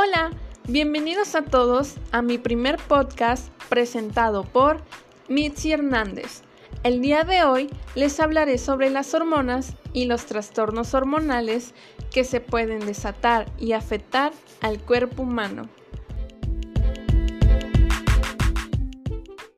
Hola, bienvenidos a todos a mi primer podcast presentado por Mitzi Hernández. El día de hoy les hablaré sobre las hormonas y los trastornos hormonales que se pueden desatar y afectar al cuerpo humano.